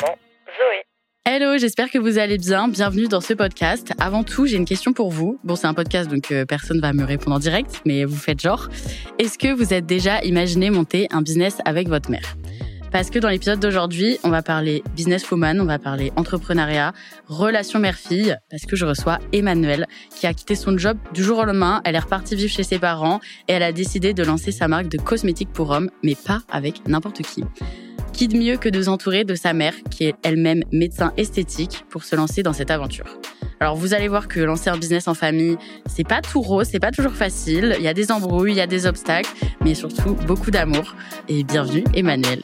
Zoé. Hello, j'espère que vous allez bien. Bienvenue dans ce podcast. Avant tout, j'ai une question pour vous. Bon, c'est un podcast, donc euh, personne va me répondre en direct, mais vous faites genre. Est-ce que vous êtes déjà imaginé monter un business avec votre mère? Parce que dans l'épisode d'aujourd'hui, on va parler businesswoman, on va parler entrepreneuriat, relation mère-fille, parce que je reçois Emmanuelle, qui a quitté son job du jour au lendemain. Elle est repartie vivre chez ses parents et elle a décidé de lancer sa marque de cosmétiques pour hommes, mais pas avec n'importe qui. Qui de mieux que de s'entourer de sa mère, qui est elle-même médecin esthétique, pour se lancer dans cette aventure? Alors vous allez voir que lancer un business en famille, c'est pas tout rose, c'est pas toujours facile. Il y a des embrouilles, il y a des obstacles, mais surtout beaucoup d'amour. Et bienvenue, Emmanuel.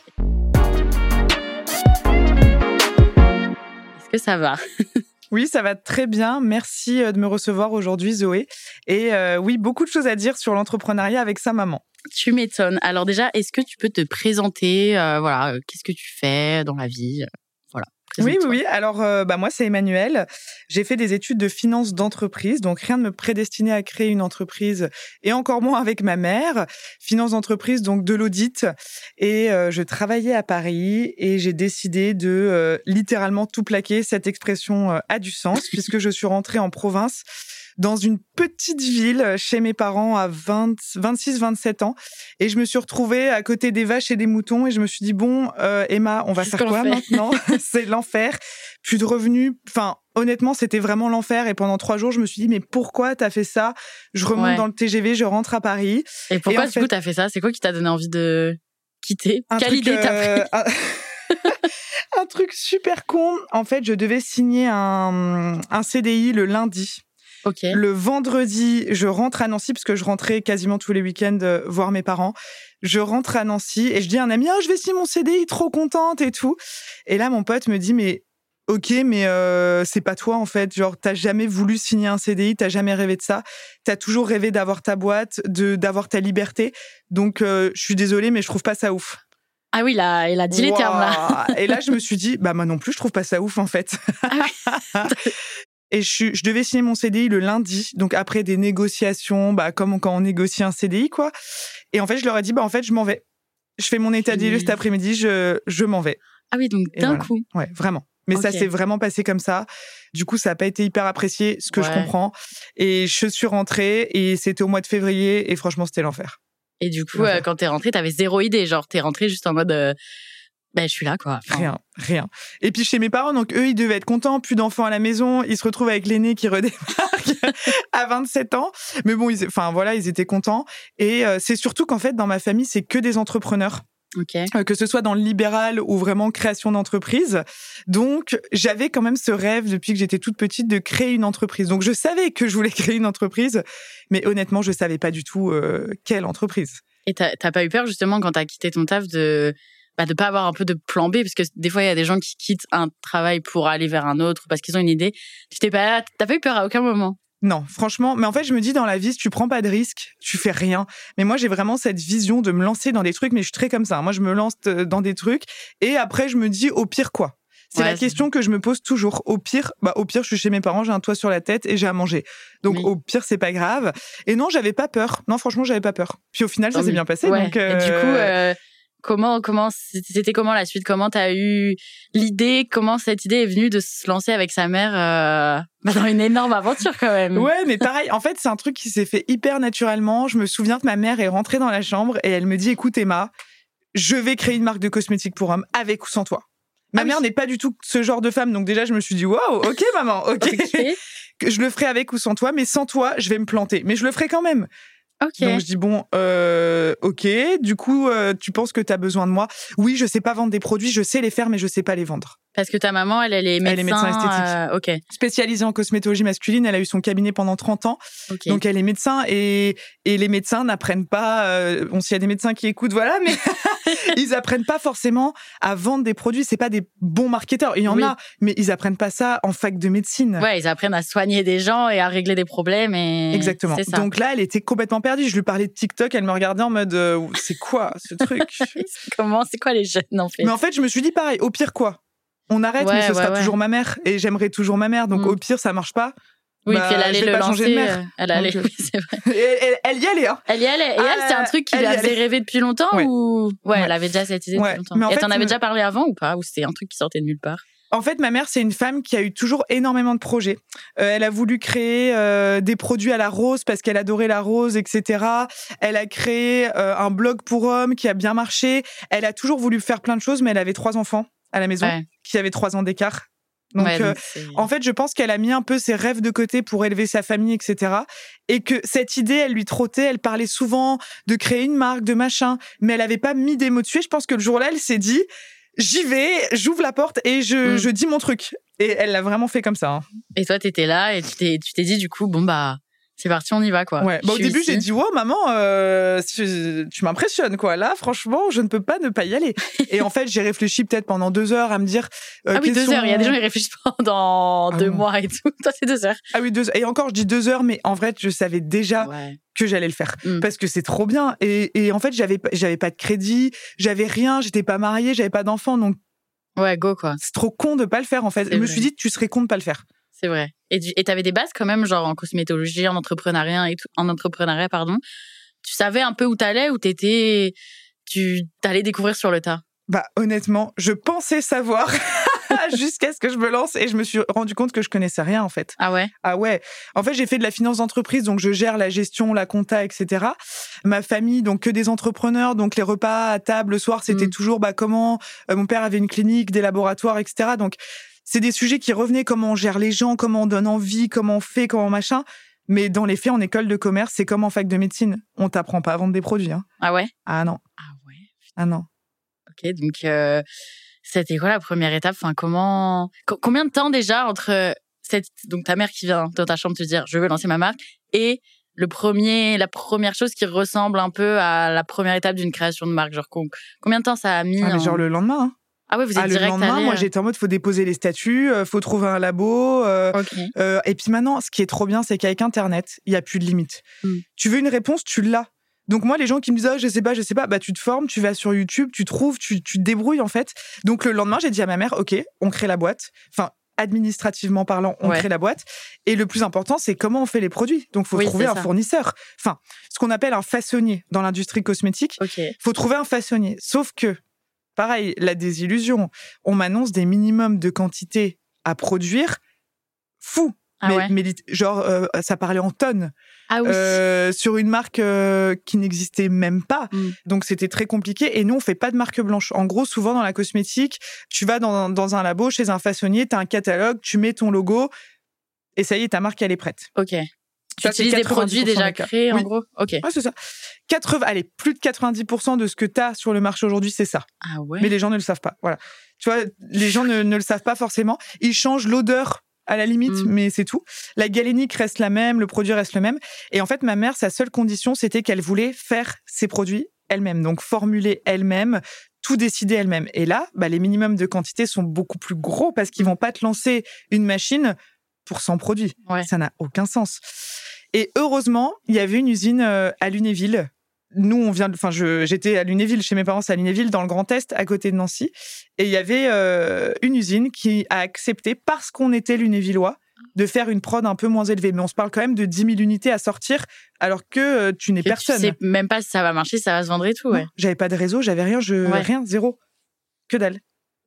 Est-ce que ça va? Oui, ça va très bien. Merci euh, de me recevoir aujourd'hui, Zoé. Et euh, oui, beaucoup de choses à dire sur l'entrepreneuriat avec sa maman. Tu m'étonnes. Alors déjà, est-ce que tu peux te présenter euh, Voilà, euh, qu'est-ce que tu fais dans la vie Voilà. Oui, oui, oui. Alors, euh, bah, moi, c'est Emmanuel. J'ai fait des études de finance d'entreprise, donc rien de me prédestiner à créer une entreprise, et encore moins avec ma mère. Finance d'entreprise, donc de l'audit. Et euh, je travaillais à Paris, et j'ai décidé de euh, littéralement tout plaquer. Cette expression euh, a du sens, puisque je suis rentrée en province dans une petite ville chez mes parents à 26-27 ans. Et je me suis retrouvée à côté des vaches et des moutons et je me suis dit, bon, euh, Emma, on va faire quoi fait maintenant C'est l'enfer. Plus de revenus. Enfin, honnêtement, c'était vraiment l'enfer. Et pendant trois jours, je me suis dit, mais pourquoi t'as fait ça? Je remonte Ouais. dans le TGV, je rentre à Paris. Et pourquoi du fait- coup t'as fait ça? C'est quoi qui t'a donné envie de quitter? Un Quelle truc, idée t'as euh, pris? un... un truc super con. En fait, je devais signer un, un CDI le lundi. Ok. Le vendredi, je rentre à Nancy parce que je rentrais quasiment tous les week-ends euh, voir mes parents. Je rentre à Nancy et je dis à un ami, ah, je vais signer mon CDI, trop contente et tout. Et là, mon pote me dit, mais ok, mais euh, c'est pas toi en fait. Genre, t'as jamais voulu signer un CDI, t'as jamais rêvé de ça. T'as toujours rêvé d'avoir ta boîte, de d'avoir ta liberté. Donc, euh, je suis désolée, mais je trouve pas ça ouf. Ah oui, là, il a dit les termes là. Et là, je me suis dit, bah moi non plus, je trouve pas ça ouf en fait. Et je, devais signer mon CDI le lundi, donc après des négociations, bah comme quand on négocie un CDI quoi. Et en fait, je leur ai dit, bah en fait, je m'en vais. Je fais mon état des lieux cet après-midi, je, je m'en vais. Ah oui, donc d'un voilà. coup. Ouais, vraiment. Mais ça s'est vraiment passé comme ça. Du coup, ça n'a pas été hyper apprécié, ce que je comprends. Et je suis rentrée et c'était au mois de février et franchement, c'était l'enfer. Et du coup, euh, quand t'es rentré, t'avais zéro idée. Genre, t'es rentré juste en mode, euh, ben, je suis là, quoi. Enfin, Rien, rien. Et puis chez mes parents, donc eux, ils devaient être contents, plus d'enfants à la maison. Ils se retrouvent avec l'aîné qui redémarque à 27 ans. Mais bon, ils, enfin voilà, ils étaient contents. Et euh, c'est surtout qu'en fait, dans ma famille, c'est que des entrepreneurs, Ok. euh, que ce soit dans le libéral ou vraiment création d'entreprise. Donc j'avais quand même ce rêve depuis que j'étais toute petite de créer une entreprise. Donc je savais que je voulais créer une entreprise, mais honnêtement, je savais pas du tout euh, quelle entreprise. Et t'as pas eu peur, justement, quand t'as quitté ton taf, de bah, de pas avoir un peu de plan B Parce que des fois, il y a des gens qui quittent un travail pour aller vers un autre parce qu'ils ont une idée. Tu t'es pas, t'as pas eu peur à aucun moment? Non, franchement, mais en fait, je me dis dans la vie, si tu prends pas de risques, tu fais rien. Mais moi, j'ai vraiment cette vision de me lancer dans des trucs, mais je suis très comme ça. Moi, je me lance euh, dans des trucs et après, je me dis au pire quoi? C'est Ouais, la question que je me pose toujours. Au pire, bah au pire, je suis chez mes parents, j'ai un toit sur la tête et j'ai à manger. Donc Oui. au pire, c'est pas grave. Et non, j'avais pas peur. Non, franchement, j'avais pas peur. Puis au final, ça s'est bien passé. Ouais. Donc, Et du coup, euh, comment, comment, c'était comment la suite? Comment t'as eu l'idée? Comment cette idée est venue de se lancer avec sa mère euh, bah, dans une énorme aventure quand même? Ouais, mais pareil, en fait, c'est un truc qui s'est fait hyper naturellement. Je me souviens que ma mère est rentrée dans la chambre et elle me dit Écoute, Emma, je vais créer une marque de cosmétiques pour hommes avec ou sans toi. Ma Ah oui. mère n'est pas du tout ce genre de femme, donc déjà, je me suis dit Waouh, ok, maman, ok. Ok. Que je le ferai avec ou sans toi, mais sans toi, je vais me planter. Mais je le ferai quand même. Ok. Donc je dis bon, euh, ok. Du coup, euh, tu penses que tu as besoin de moi? Oui, je sais pas vendre des produits, je sais les faire, mais je sais pas les vendre. Parce que ta maman, elle, elle est médecin. Elle est médecin esthétique. euh, ok. Spécialisée en cosmétologie masculine, elle a eu son cabinet pendant 30 ans. Donc elle est médecin et, et les médecins n'apprennent pas. euh, bon, s'il y a des médecins qui écoutent, voilà, mais ils apprennent pas forcément à vendre des produits. C'est pas des bons marketeurs. Il y en Oui. a, mais ils apprennent pas ça en fac de médecine. ouais, ils apprennent à soigner des gens et à régler des problèmes. Et... Exactement. Ça. Donc là, elle était complètement perdue. Je lui parlais de TikTok, elle me regardait en mode euh, c'est quoi ce truc? Comment C'est quoi les jeunes en fait? Mais en fait, je me suis dit pareil. Au pire quoi? On arrête, Ouais, mais ce ouais, sera ouais. toujours ma mère et j'aimerais toujours ma mère. Donc Mm. au pire, ça marche pas. Oui, bah, puis elle allait le pas changer de lancer. mère. euh, Elle allait. Donc, oui, c'est vrai. Elle, elle y allait. Hein. Elle y allait. Et Ah, elle, c'était un truc qui faisait allait. rêver depuis longtemps Ouais. ou ouais, elle avait déjà cette idée depuis longtemps? Mais en Et t'en avais déjà parlé avant ou pas? Ou c'était un truc qui sortait de nulle part? En fait, ma mère, c'est une femme qui a eu toujours énormément de projets. Euh, elle a voulu créer euh, des produits à la rose parce qu'elle adorait la rose, etc. Elle a créé euh, un blog pour hommes qui a bien marché. Elle a toujours voulu faire plein de choses, mais elle avait trois enfants à la maison Ouais. qui avaient trois ans d'écart. Donc, Ouais, euh, en fait, je pense qu'elle a mis un peu ses rêves de côté pour élever sa famille, etc. Et que cette idée, elle lui trottait. Elle parlait souvent de créer une marque, de machin, mais elle avait pas mis des mots dessus. Je pense que le jour-là, elle s'est dit, j'y vais, j'ouvre la porte et je, Mm. je dis mon truc. Et elle l'a vraiment fait comme ça. hein. Et toi, t'étais là et tu t'es, tu t'es dit du coup, bon bah, c'est parti, on y va quoi. Ouais. Bah, au début, j'ai dit, wow, maman, euh, tu, tu m'impressionnes, quoi. Là, franchement, je ne peux pas ne pas y aller. et en fait, j'ai réfléchi peut-être pendant deux heures à me dire. euh, Ah oui, deux sont- heures. Il y a des gens qui réfléchissent pendant Ah deux mois et tout. Toi, c'est deux heures. Ah oui, deux Et encore, je dis deux heures, mais en vrai, je savais déjà Ouais. que j'allais le faire Mm. parce que c'est trop bien et, et en fait j'avais pas- j'avais pas de crédit j'avais rien j'étais pas mariée j'avais pas d'enfant donc Ouais, go quoi. c'est trop con de pas le faire en fait je me suis dit tu serais con de pas le faire C'est vrai. Et tu et t'avais des bases quand même, genre en cosmétologie, en entrepreneuriat et tout, en entrepreneuriat, pardon. Tu savais un peu où t'allais, où t'étais, tu t'allais découvrir sur le tas? bah honnêtement je pensais savoir jusqu'à ce que je me lance et je me suis rendu compte que je connaissais rien en fait Ah ouais? Ah ouais. En fait, j'ai fait de la finance d'entreprise, donc je gère la gestion, la compta, etc. Ma famille, donc que des entrepreneurs, donc les repas à table le soir, c'était Mm. toujours bah comment. euh, mon père avait une clinique, des laboratoires, etc. Donc c'est des sujets qui revenaient comment on gère les gens, comment on donne envie, comment on fait, comment machin. Mais dans les faits, en école de commerce, c'est comme en fac de médecine. On t'apprend pas à vendre des produits. Hein. Ah ouais? Ah non, Ah ouais. ah non. Ok, donc euh, c'était quoi la première étape? Enfin, comment co- Combien de temps déjà entre cette donc ta mère qui vient dans ta chambre te dire je veux lancer ma marque et le premier la première chose qui ressemble un peu à la première étape d'une création de marque? Genre com- combien de temps ça a mis Ah, mais en- genre le lendemain. Hein. Ah ouais vous êtes Ah, le direct lendemain, allé, moi euh, j'étais en mode faut déposer les statuts, euh, faut trouver un labo. euh, Euh, et puis maintenant, ce qui est trop bien, c'est qu'avec Internet, il y a plus de limite. Mm. Tu veux une réponse, tu l'as. Donc moi, les gens qui me disent ah, je sais pas, je sais pas, bah tu te formes, tu vas sur YouTube, tu trouves, tu, tu te débrouilles en fait. Donc le lendemain, j'ai dit à ma mère, ok, on crée la boîte. Enfin, administrativement parlant, on Ouais. crée la boîte. Et le plus important, c'est comment on fait les produits. Donc faut Oui, trouver un ça. fournisseur. Enfin, ce qu'on appelle un façonnier dans l'industrie cosmétique ok faut trouver un façonnier. Sauf que, pareil, la désillusion, on m'annonce des minimums de quantité à produire fou. ah mais, ouais mais lit- genre, euh, ça parlait en tonnes ah oui euh, sur une marque euh, qui n'existait même pas. Mm. Donc c'était très compliqué. Et nous, on fait pas de marque blanche. En gros, souvent dans la cosmétique, tu vas dans, dans un labo chez un façonnier, tu as un catalogue, tu mets ton logo et ça y est, ta marque elle est prête. ok tu utilises des 90% produits déjà créés en gros ok Ouais, c'est ça. 80, allez, plus de 90% de ce que tu as sur le marché aujourd'hui, c'est ça. ah ouais Mais les gens ne le savent pas. Voilà. Tu vois, les gens ne, ne le savent pas forcément. Ils changent l'odeur à la limite, Mm. mais c'est tout. La galénique reste la même, le produit reste le même. Et en fait, ma mère, sa seule condition, c'était qu'elle voulait faire ses produits elle-même. Donc, formuler elle-même, tout décider elle-même. Et là, bah, les minimums de quantité sont beaucoup plus gros parce qu'ils vont pas te lancer une machine pour 100 produits. Ouais. Ça n'a aucun sens. Et heureusement, il y avait une usine euh, à Lunéville. Nous, on vient enfin, j'étais à Lunéville, chez mes parents, c'est à Lunéville, dans le Grand Est, à côté de Nancy. Et il y avait euh, une usine qui a accepté, parce qu'on était lunévillois, de faire une prod un peu moins élevée. Mais on se parle quand même de 10 000 unités à sortir, alors que euh, tu n'es personne. tu sais même pas si ça va marcher ça va se vendre et tout ouais J'avais pas de réseau, j'avais rien, je, Ouais. rien, zéro. Que dalle.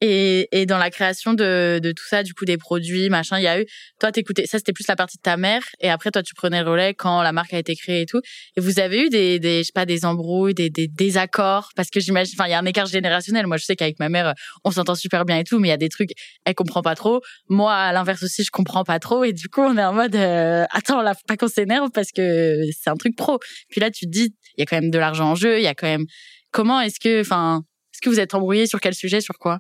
Et, et dans la création de, de tout ça, du coup, des produits, machin, il y a eu, toi, t'écoutais, ça, c'était plus la partie de ta mère. Et après, toi, tu prenais le relais quand la marque a été créée et tout. Et vous avez eu des, des je sais pas, des embrouilles, des, des désaccords? Parce que j'imagine, enfin, il y a un écart générationnel. Moi, je sais qu'avec ma mère, on s'entend super bien et tout, mais il y a des trucs, elle comprend pas trop. Moi, à l'inverse aussi, je comprends pas trop. Et du coup, on est en mode, euh, attends, là, faut pas qu'on s'énerve parce que c'est un truc pro. Puis là, tu te dis, il y a quand même de l'argent en jeu, il y a quand même, comment est-ce que, enfin, est-ce que vous êtes embrouillé sur quel sujet, sur quoi?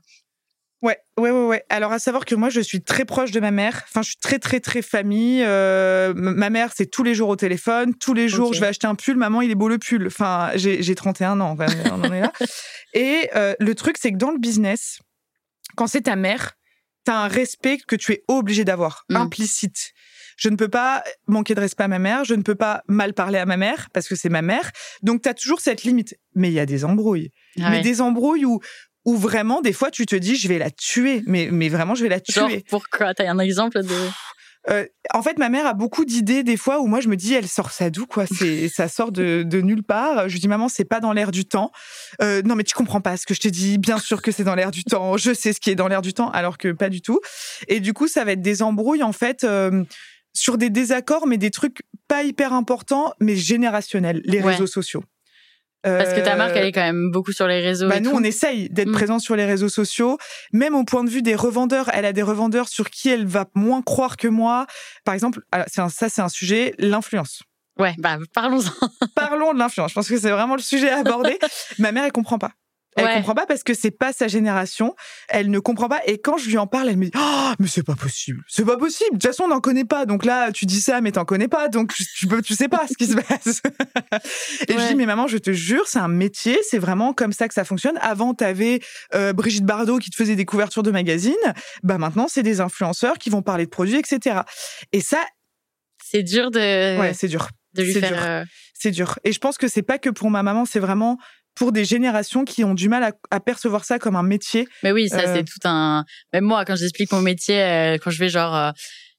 Ouais, ouais, ouais, ouais. Alors à savoir que moi je suis très proche de ma mère. Enfin, je suis très, très, très famille. Euh, ma mère, c'est tous les jours au téléphone. Tous les jours, je vais acheter un pull. Maman, il est beau le pull. Enfin, j'ai j'ai 31 ans. enfin, on en est là. Et euh, le truc, c'est que dans le business, quand c'est ta mère, t'as un respect que tu es obligé d'avoir, Mm. implicite. Je ne peux pas manquer de respect à ma mère. Je ne peux pas mal parler à ma mère parce que c'est ma mère. Donc t'as toujours cette limite. Mais il y a des embrouilles Ah mais ouais. des embrouilles où, où vraiment, des fois, tu te dis, je vais la tuer. Mais, mais vraiment, je vais la Genre, tuer. pourquoi? T'as un exemple de, Euh, en fait, ma mère a beaucoup d'idées, des fois, où moi, je me dis, elle sort ça d'où, quoi? C'est, ça sort de, de nulle part. Je lui dis, maman, c'est pas dans l'air du temps. Euh, non, mais tu comprends pas ce que je te dis. Bien sûr que c'est dans l'air du temps. Je sais ce qui est dans l'air du temps, alors que pas du tout. Et du coup, ça va être des embrouilles, en fait, euh, sur des désaccords, mais des trucs pas hyper importants, mais générationnels. Les Ouais. réseaux sociaux. Parce que ta Euh, marque, elle est quand même beaucoup sur les réseaux. bah et nous, tout. on essaye d'être Mm. présent sur les réseaux sociaux, même au point de vue des revendeurs. Elle a des revendeurs sur qui elle va moins croire que moi. Par exemple, un- ça, c'est un sujet, l'influence. Ouais, bah, parlons-en. Parlons de l'influence. Je pense que c'est vraiment le sujet à aborder. Ma mère, elle comprend pas. Elle Ouais. comprend pas parce que c'est pas sa génération. Elle ne comprend pas. Et quand je lui en parle, elle me dit Oh, mais c'est pas possible. C'est pas possible. De toute façon, on n'en connaît pas. Donc là, tu dis ça, mais t'en connais pas. Donc tu, peux, tu sais pas ce qui se passe. Et je Ouais. dis Mais maman, je te jure, c'est un métier. C'est vraiment comme ça que ça fonctionne. Avant, t'avais euh, Brigitte Bardot qui te faisait des couvertures de magazines. Bah maintenant, c'est des influenceurs qui vont parler de produits, etc. Et ça, C'est dur de, ouais, c'est dur. de lui c'est faire. dur. euh, C'est dur. Et je pense que c'est pas que pour ma maman, c'est vraiment pour des générations qui ont du mal à, à percevoir ça comme un métier. Mais oui, ça Euh. c'est tout un. Même moi, quand j'explique mon métier, euh, quand je vais genre euh,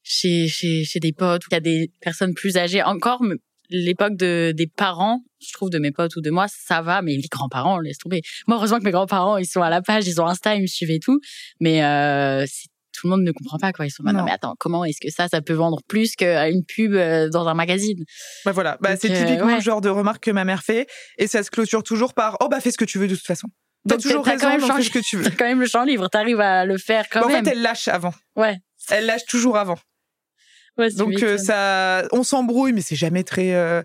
chez chez chez des potes ou il y a des personnes plus âgées, encore l'époque de des parents, je trouve de mes potes ou de moi, ça va. Mais les grands-parents, laisse tomber. Moi, heureusement que mes grands-parents, ils sont à la page, ils ont Insta, ils me suivent et tout. Mais c'est- tout le monde ne comprend pas quoi. Ils sont non Non. mais attends, comment est-ce que ça, ça peut vendre plus qu'une pub euh, dans un magazine? Bah voilà, bah, c'est euh, typiquement ouais. le genre de remarque que ma mère fait. Et ça se clôture toujours par Oh bah fais ce que tu veux de toute façon. T'as toujours t'as quand raison, même fais ce que tu veux. T'as quand même le champ libre, t'arrives à le faire quand Bah, en même. fait, elle lâche avant. Ouais. Elle lâche toujours avant. Ouais, Donc euh, ça, on s'embrouille, mais c'est jamais très. euh,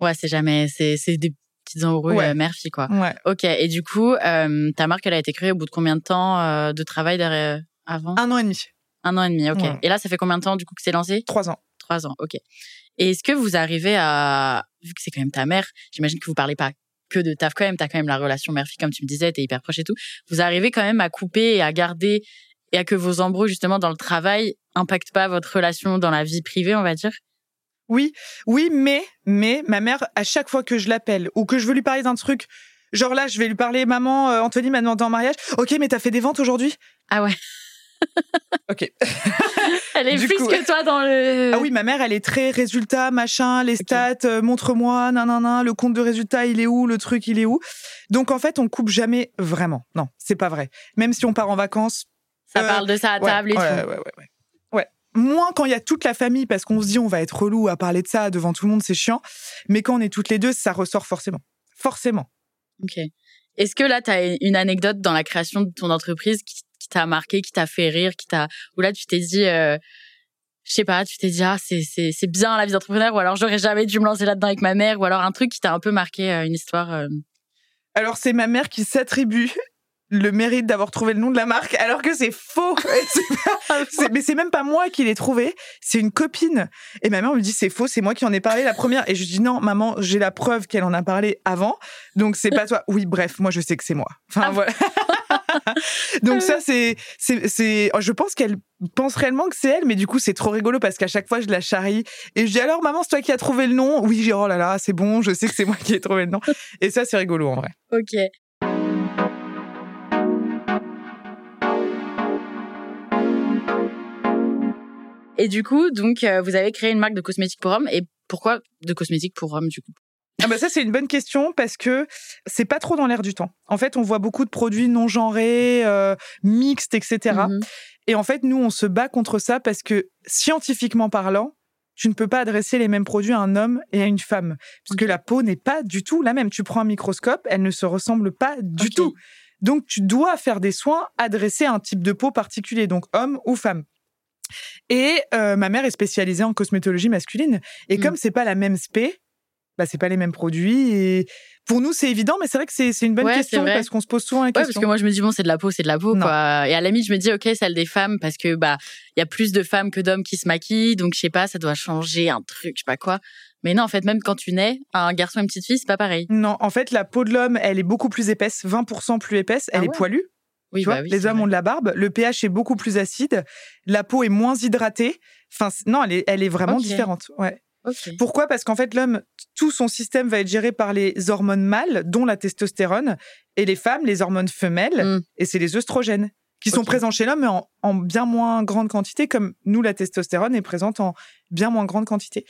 Ouais, c'est jamais, c'est c'est des petites embrouilles Ouais. euh, mère-fille quoi. Ouais. Ok, et du coup, ta marque, elle a été créée au bout de combien de temps de travail derrière, avant Un an et demi, Un an et demi, ok. Ouais. Et là, ça fait combien de temps du coup que c'est lancé? Trois ans. Trois ans, ok. Et est-ce que vous arrivez à, vu que c'est quand même ta mère, j'imagine que vous parlez pas que de taf quand même, t'as quand même la relation mère-fille comme tu me disais, t'es hyper proche et tout. Vous arrivez quand même à couper et à garder et à que vos embrouilles justement dans le travail impactent pas votre relation dans la vie privée, on va dire? Oui, oui, mais, mais ma mère, à chaque fois que je l'appelle ou que je veux lui parler d'un truc, genre là, je vais lui parler, maman, euh, Anthony m'a demandé en mariage. Ok, mais t'as fait des ventes aujourd'hui? Ah ouais. Ok. Elle est Du plus coup- que toi dans le. Ah oui, ma mère, elle est très résultat, machin, les stats, euh, montre-moi, nanana, le compte de résultat, il est où, le truc, il est où. Donc en fait, on coupe jamais vraiment. Non, c'est pas vrai. Même si on part en vacances. Ça euh, parle de ça à ouais, table et ouais, tout. Ouais, ouais, ouais. Ouais. Moins quand il y a toute la famille, parce qu'on se dit on va être relou à parler de ça devant tout le monde, c'est chiant. Mais quand on est toutes les deux, ça ressort forcément. Forcément. Ok. Est-ce que là, tu as une anecdote dans la création de ton entreprise qui t'a marqué, qui t'a fait rire, qui t'a, ou là, tu t'es dit, euh, je sais pas, tu t'es dit, ah, c'est, c'est, c'est bien la vie d'entrepreneur, ou alors j'aurais jamais dû me lancer là-dedans avec ma mère, ou alors un truc qui t'a un peu marqué, euh, une histoire. euh. Alors c'est ma mère qui s'attribue le mérite d'avoir trouvé le nom de la marque, alors que c'est faux. Pas- mais c'est même pas moi qui l'ai trouvé, c'est une copine. Et ma mère me dit c'est faux, c'est moi qui en ai parlé la première. Et je dis non, maman, j'ai la preuve qu'elle en a parlé avant, donc c'est pas toi. Oui, bref, moi je sais que c'est moi. Enfin Ah. voilà. donc ça c'est c'est c'est. Je pense qu'elle pense réellement que c'est elle, mais du coup c'est trop rigolo parce qu'à chaque fois je la charrie et je dis alors maman c'est toi qui as trouvé le nom? Oui, j'ai oh là là c'est bon, je sais que c'est moi qui ai trouvé le nom. Et ça c'est rigolo en vrai. Ok. Et du coup, donc, euh, vous avez créé une marque de cosmétiques pour hommes. Et pourquoi de cosmétiques pour hommes, du coup? Ah bah ça c'est une bonne question parce que c'est pas trop dans l'air du temps. En fait, on voit beaucoup de produits non genrés, euh, mixtes, etc. Mhm. Et en fait, nous, on se bat contre ça parce que scientifiquement parlant, tu ne peux pas adresser les mêmes produits à un homme et à une femme. Parce que la peau n'est pas du tout la même. Tu prends un microscope, elle ne se ressemble pas du tout. Donc, tu dois faire des soins adressés à un type de peau particulier, donc homme ou femme. Et euh, ma mère est spécialisée en cosmétologie masculine. Et Mm. comme c'est pas la même spé, bah, c'est pas les mêmes produits. Et pour nous, c'est évident, mais c'est vrai que c'est c'est une bonne Ouais, question parce qu'on se pose souvent la Ouais, parce question. que moi je me dis bon c'est de la peau, c'est de la peau Non. quoi. Et à la limite je me dis ok celle des femmes parce que bah il y a plus de femmes que d'hommes qui se maquillent donc je sais pas ça doit changer un truc je sais pas quoi. Mais non en fait même quand tu nais un garçon et une petite fille c'est pas pareil. Non, en fait, la peau de l'homme, elle est beaucoup plus épaisse, 20% plus épaisse. Elle Ah est poilue. Oui tu vois, bah oui. les hommes vrai. ont de la barbe. Le pH est beaucoup plus acide. La peau est moins hydratée. Enfin, non, elle est, elle est vraiment différente. Ouais. Pourquoi? Parce qu'en fait, l'homme, tout son système va être géré par les hormones mâles, dont la testostérone, et les femmes, les hormones femelles, Mm. et c'est les œstrogènes, qui sont présents chez l'homme, mais en, en bien moins grande quantité, comme nous, la testostérone est présente en bien moins grande quantité.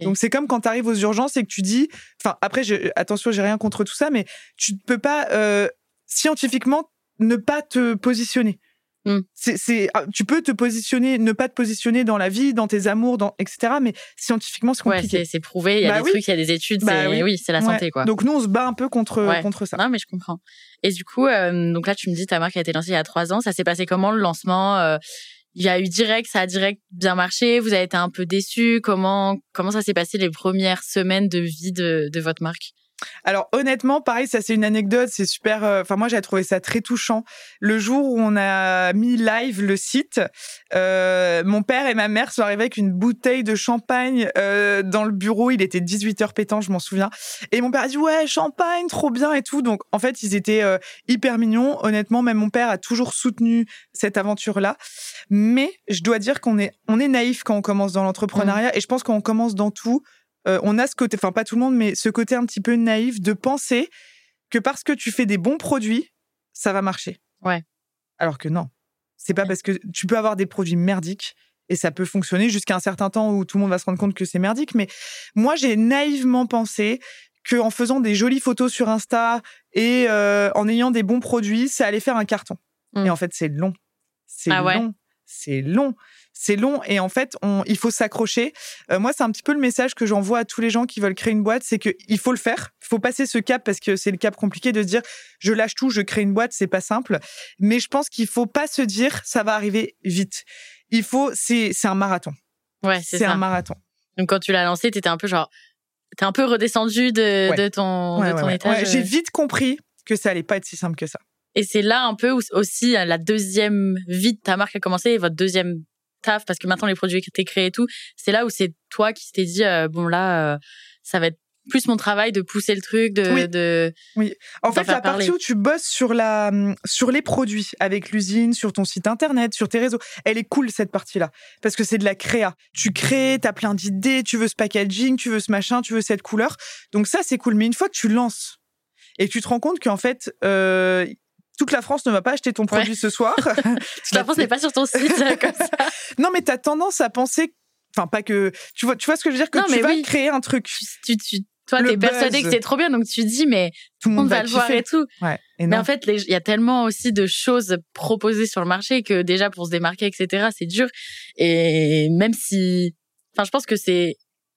Donc c'est comme quand tu arrives aux urgences et que tu dis, enfin après, je, attention, j'ai rien contre tout ça, mais tu ne peux pas euh, scientifiquement ne pas te positionner. Mm. C'est, c'est, ah, tu peux te positionner, ne pas te positionner dans la vie, dans tes amours, dans, etc. Mais scientifiquement, c'est Ouais compliqué. c'est c'est prouvé il y a Bah des oui. trucs il y a des études Bah c'est oui. oui, c'est la Ouais. santé quoi. Donc nous, on se bat un peu contre, Ouais. contre ça. Non, mais je comprends. Et du coup, euh, donc là, tu me dis, ta marque a été lancée il y a trois ans. Ça s'est passé comment le lancement Euh, Il y a eu direct, ça a direct bien marché? Vous avez été un peu déçus? Comment comment ça s'est passé les premières semaines de vie de, de votre marque? Alors honnêtement, pareil, ça c'est une anecdote, c'est super. euh, Enfin moi j'ai trouvé ça très touchant. Le jour où on a mis live le site, euh, mon père et ma mère sont arrivés avec une bouteille de champagne euh, dans le bureau. Il était 18h pétant, je m'en souviens. Et mon père a dit ouais champagne, trop bien et tout. Donc en fait ils étaient hyper mignons. Honnêtement, même mon père a toujours soutenu cette aventure là. Mais je dois dire qu'on est on est naïf quand on commence dans l'entrepreneuriat et je pense qu'on commence dans tout euh, on a ce côté, enfin pas tout le monde, mais ce côté un petit peu naïf de penser que parce que tu fais des bons produits, ça va marcher. Ouais. Alors que non. C'est pas Ouais. parce que tu peux avoir des produits merdiques et ça peut fonctionner jusqu'à un certain temps où tout le monde va se rendre compte que c'est merdique. Mais moi, j'ai naïvement pensé que en faisant des jolies photos sur Insta et euh, en ayant des bons produits, ça allait faire un carton. Mm. Et en fait, c'est long. C'est Ah ouais long. C'est long. C'est long et en fait, on, il faut s'accrocher. Euh, moi, c'est un petit peu le message que j'envoie à tous les gens qui veulent créer une boîte, c'est qu'il faut le faire. Il faut passer ce cap parce que c'est le cap compliqué de se dire je lâche tout, je crée une boîte, c'est pas simple. Mais je pense qu'il faut pas se dire ça va arriver vite. Il faut, c'est c'est un marathon. Ouais, c'est un marathon. Donc quand tu l'as lancé, t'étais un peu genre, t'es un peu redescendu de, Ouais. de ton, Ouais, de ton ouais. étage. Ouais, J'ai euh. vite compris que ça allait pas être si simple que ça. Et c'est là un peu où aussi la deuxième vie de ta marque a commencé, et votre deuxième taf, parce que maintenant les produits que t'es créés et tout, c'est là où c'est toi qui t'es dit, euh, bon là, euh, ça va être plus mon travail de pousser le truc, de, Oui. de... En D'en fait, la partie où tu bosses sur la, sur les produits avec l'usine, sur ton site internet, sur tes réseaux, elle est cool cette partie-là parce que c'est de la créa. Tu crées, t'as plein d'idées, tu veux ce packaging, tu veux ce machin, tu veux cette couleur. Donc ça, c'est cool. Mais une fois que tu lances et que tu te rends compte qu'en fait, euh, toute la France ne va pas acheter ton produit ce soir. Toute la France n'est pas sur ton site comme ça. non, mais t'as tendance à penser, enfin pas que, tu vois, tu vois ce que je veux dire que Non, tu mais vas oui. créer un truc, Tu, tu, tu- toi, t'es persuadé que c'est trop bien, donc tu dis, mais tout le on monde va va le voir et tout. Ouais. Et Mais en fait, il y a tellement aussi de choses proposées sur le marché que déjà pour se démarquer, etc., c'est dur. Et même si, enfin, je pense que c'est,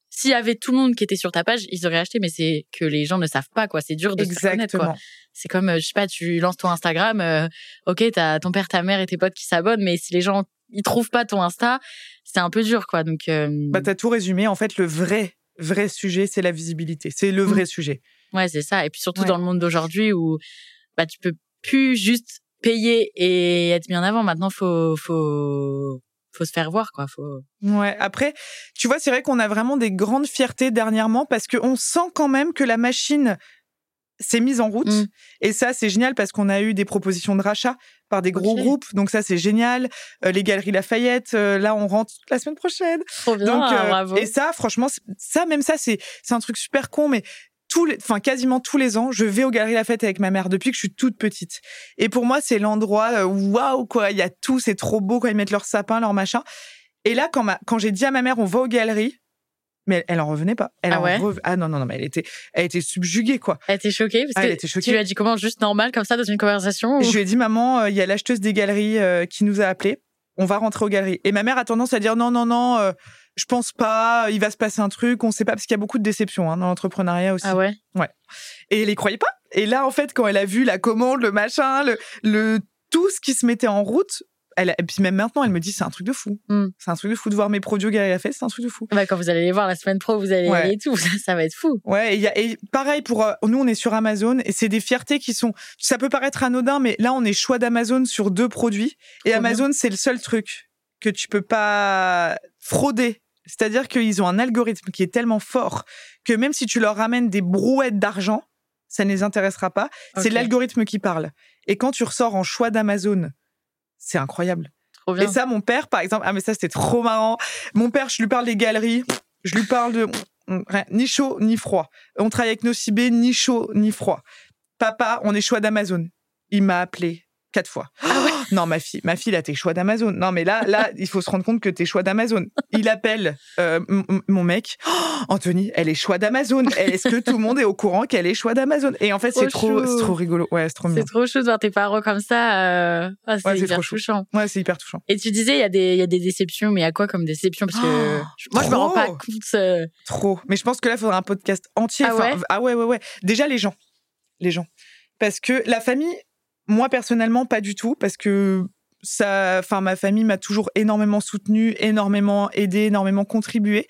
s'il y avait tout le monde qui était sur ta page, ils auraient acheté, mais c'est que les gens ne savent pas, quoi. C'est dur de se connaître, quoi. C'est comme, euh, je sais pas, tu lances ton Instagram, euh, ok, t'as ton père, ta mère et tes potes qui s'abonnent, mais si les gens, ils trouvent pas ton Insta, c'est un peu dur, quoi. Donc, euh, Bah, t'as tout résumé. En fait, le vrai, vrai sujet, c'est la visibilité. C'est le Mm. vrai sujet. Ouais, c'est ça. Et puis surtout Ouais. dans le monde d'aujourd'hui où bah tu peux plus juste payer et être mis en avant. Maintenant, faut faut faut se faire voir quoi. Faut Ouais. Après, tu vois, c'est vrai qu'on a vraiment des grandes fiertés dernièrement parce qu'on sent quand même que la machine s'est mise en route. Mm. Et ça, c'est génial parce qu'on a eu des propositions de rachat par des gros groupes. Donc ça, c'est génial. Euh, les Galeries Lafayette, euh, là, on rentre la semaine prochaine. trop bien. Donc, euh, bravo. et ça, franchement, c'est- ça, même ça, c'est c'est un truc super con, mais tous les, enfin quasiment tous les ans, je vais aux Galeries Lafayette avec ma mère depuis que je suis toute petite. Et pour moi, c'est l'endroit waouh quoi. Il y a tout, c'est trop beau quand ils mettent leur sapin, leur machin. Et là, quand ma, quand j'ai dit à ma mère, on va aux Galeries, Mais elle, elle en revenait pas. Elle Ah en ouais rev- Ah non, non, non, mais elle était, elle était subjuguée, quoi. Elle était choquée parce Ah, que elle était choquée. tu lui as dit comment juste normal comme ça dans une conversation ou- Je lui ai dit, maman, euh, il y a l'acheteuse des galeries euh, qui nous a appelés. On va rentrer aux galeries. Et ma mère a tendance à dire, non, non, non, euh, je pense pas, il va se passer un truc, on sait pas, parce qu'il y a beaucoup de déceptions hein, dans l'entrepreneuriat aussi. Ah ouais. Et elle y croyait pas. Et là, en fait, quand elle a vu la commande, le machin, le, le tout ce qui se mettait en route, elle, a- et puis même maintenant, elle me dit, c'est un truc de fou. Hmm. C'est un truc de fou de voir mes produits au Galerie Lafayette, c'est un truc de fou. Bah, quand vous allez les voir la semaine pro, vous allez Ouais. et tout. Ça, ça va être fou. Ouais, et, il y a, et pareil pour euh, nous, on est sur Amazon et c'est des fiertés qui sont. Ça peut paraître anodin, mais là, on est choix d'Amazon sur deux produits et Trop Amazon, c'est le seul truc que tu peux pas frauder. C'est-à-dire qu'ils ont un algorithme qui est tellement fort que même si tu leur ramènes des brouettes d'argent, ça ne les intéressera pas. C'est l'algorithme qui parle. Et quand tu ressors en choix d'Amazon, c'est incroyable. Trop bien. Et ça, mon père, par exemple, ah mais ça c'était trop marrant. Mon père, je lui parle des galeries, je lui parle de rien, ni chaud ni froid. On travaille avec Nocibé, ni chaud ni froid. Papa, on est choix d'Amazon. Il m'a appelé quatre fois. Non, ma fille, ma fille, là, t'es choix d'Amazon. Non, mais là, là, il faut se rendre compte que t'es choix d'Amazon. Il appelle euh, mon mec. Oh, Anthony, elle est choix d'Amazon. Est-ce que tout le monde est au courant qu'elle est choix d'Amazon? Et en fait, c'est Trop trop, c'est trop rigolo. Ouais, c'est trop C'est bien. trop chou de voir tes parents comme ça. euh, ah, c'est Ouais, c'est hyper trop touchant. Ouais, c'est hyper touchant. Et tu disais, il y, a des- il y a des déceptions, mais il y a quoi comme déception? Parce que Oh, moi, je me rends pas trop. compte. euh, Trop. Mais je pense que là, il faudra un podcast entier. Ah Enfin, ouais? ah ouais, ouais, ouais. Déjà, les gens. Les gens. Parce que la famille, moi, personnellement, pas du tout. Parce que ça, enfin, ma famille m'a toujours énormément soutenue, énormément aidé, énormément contribué.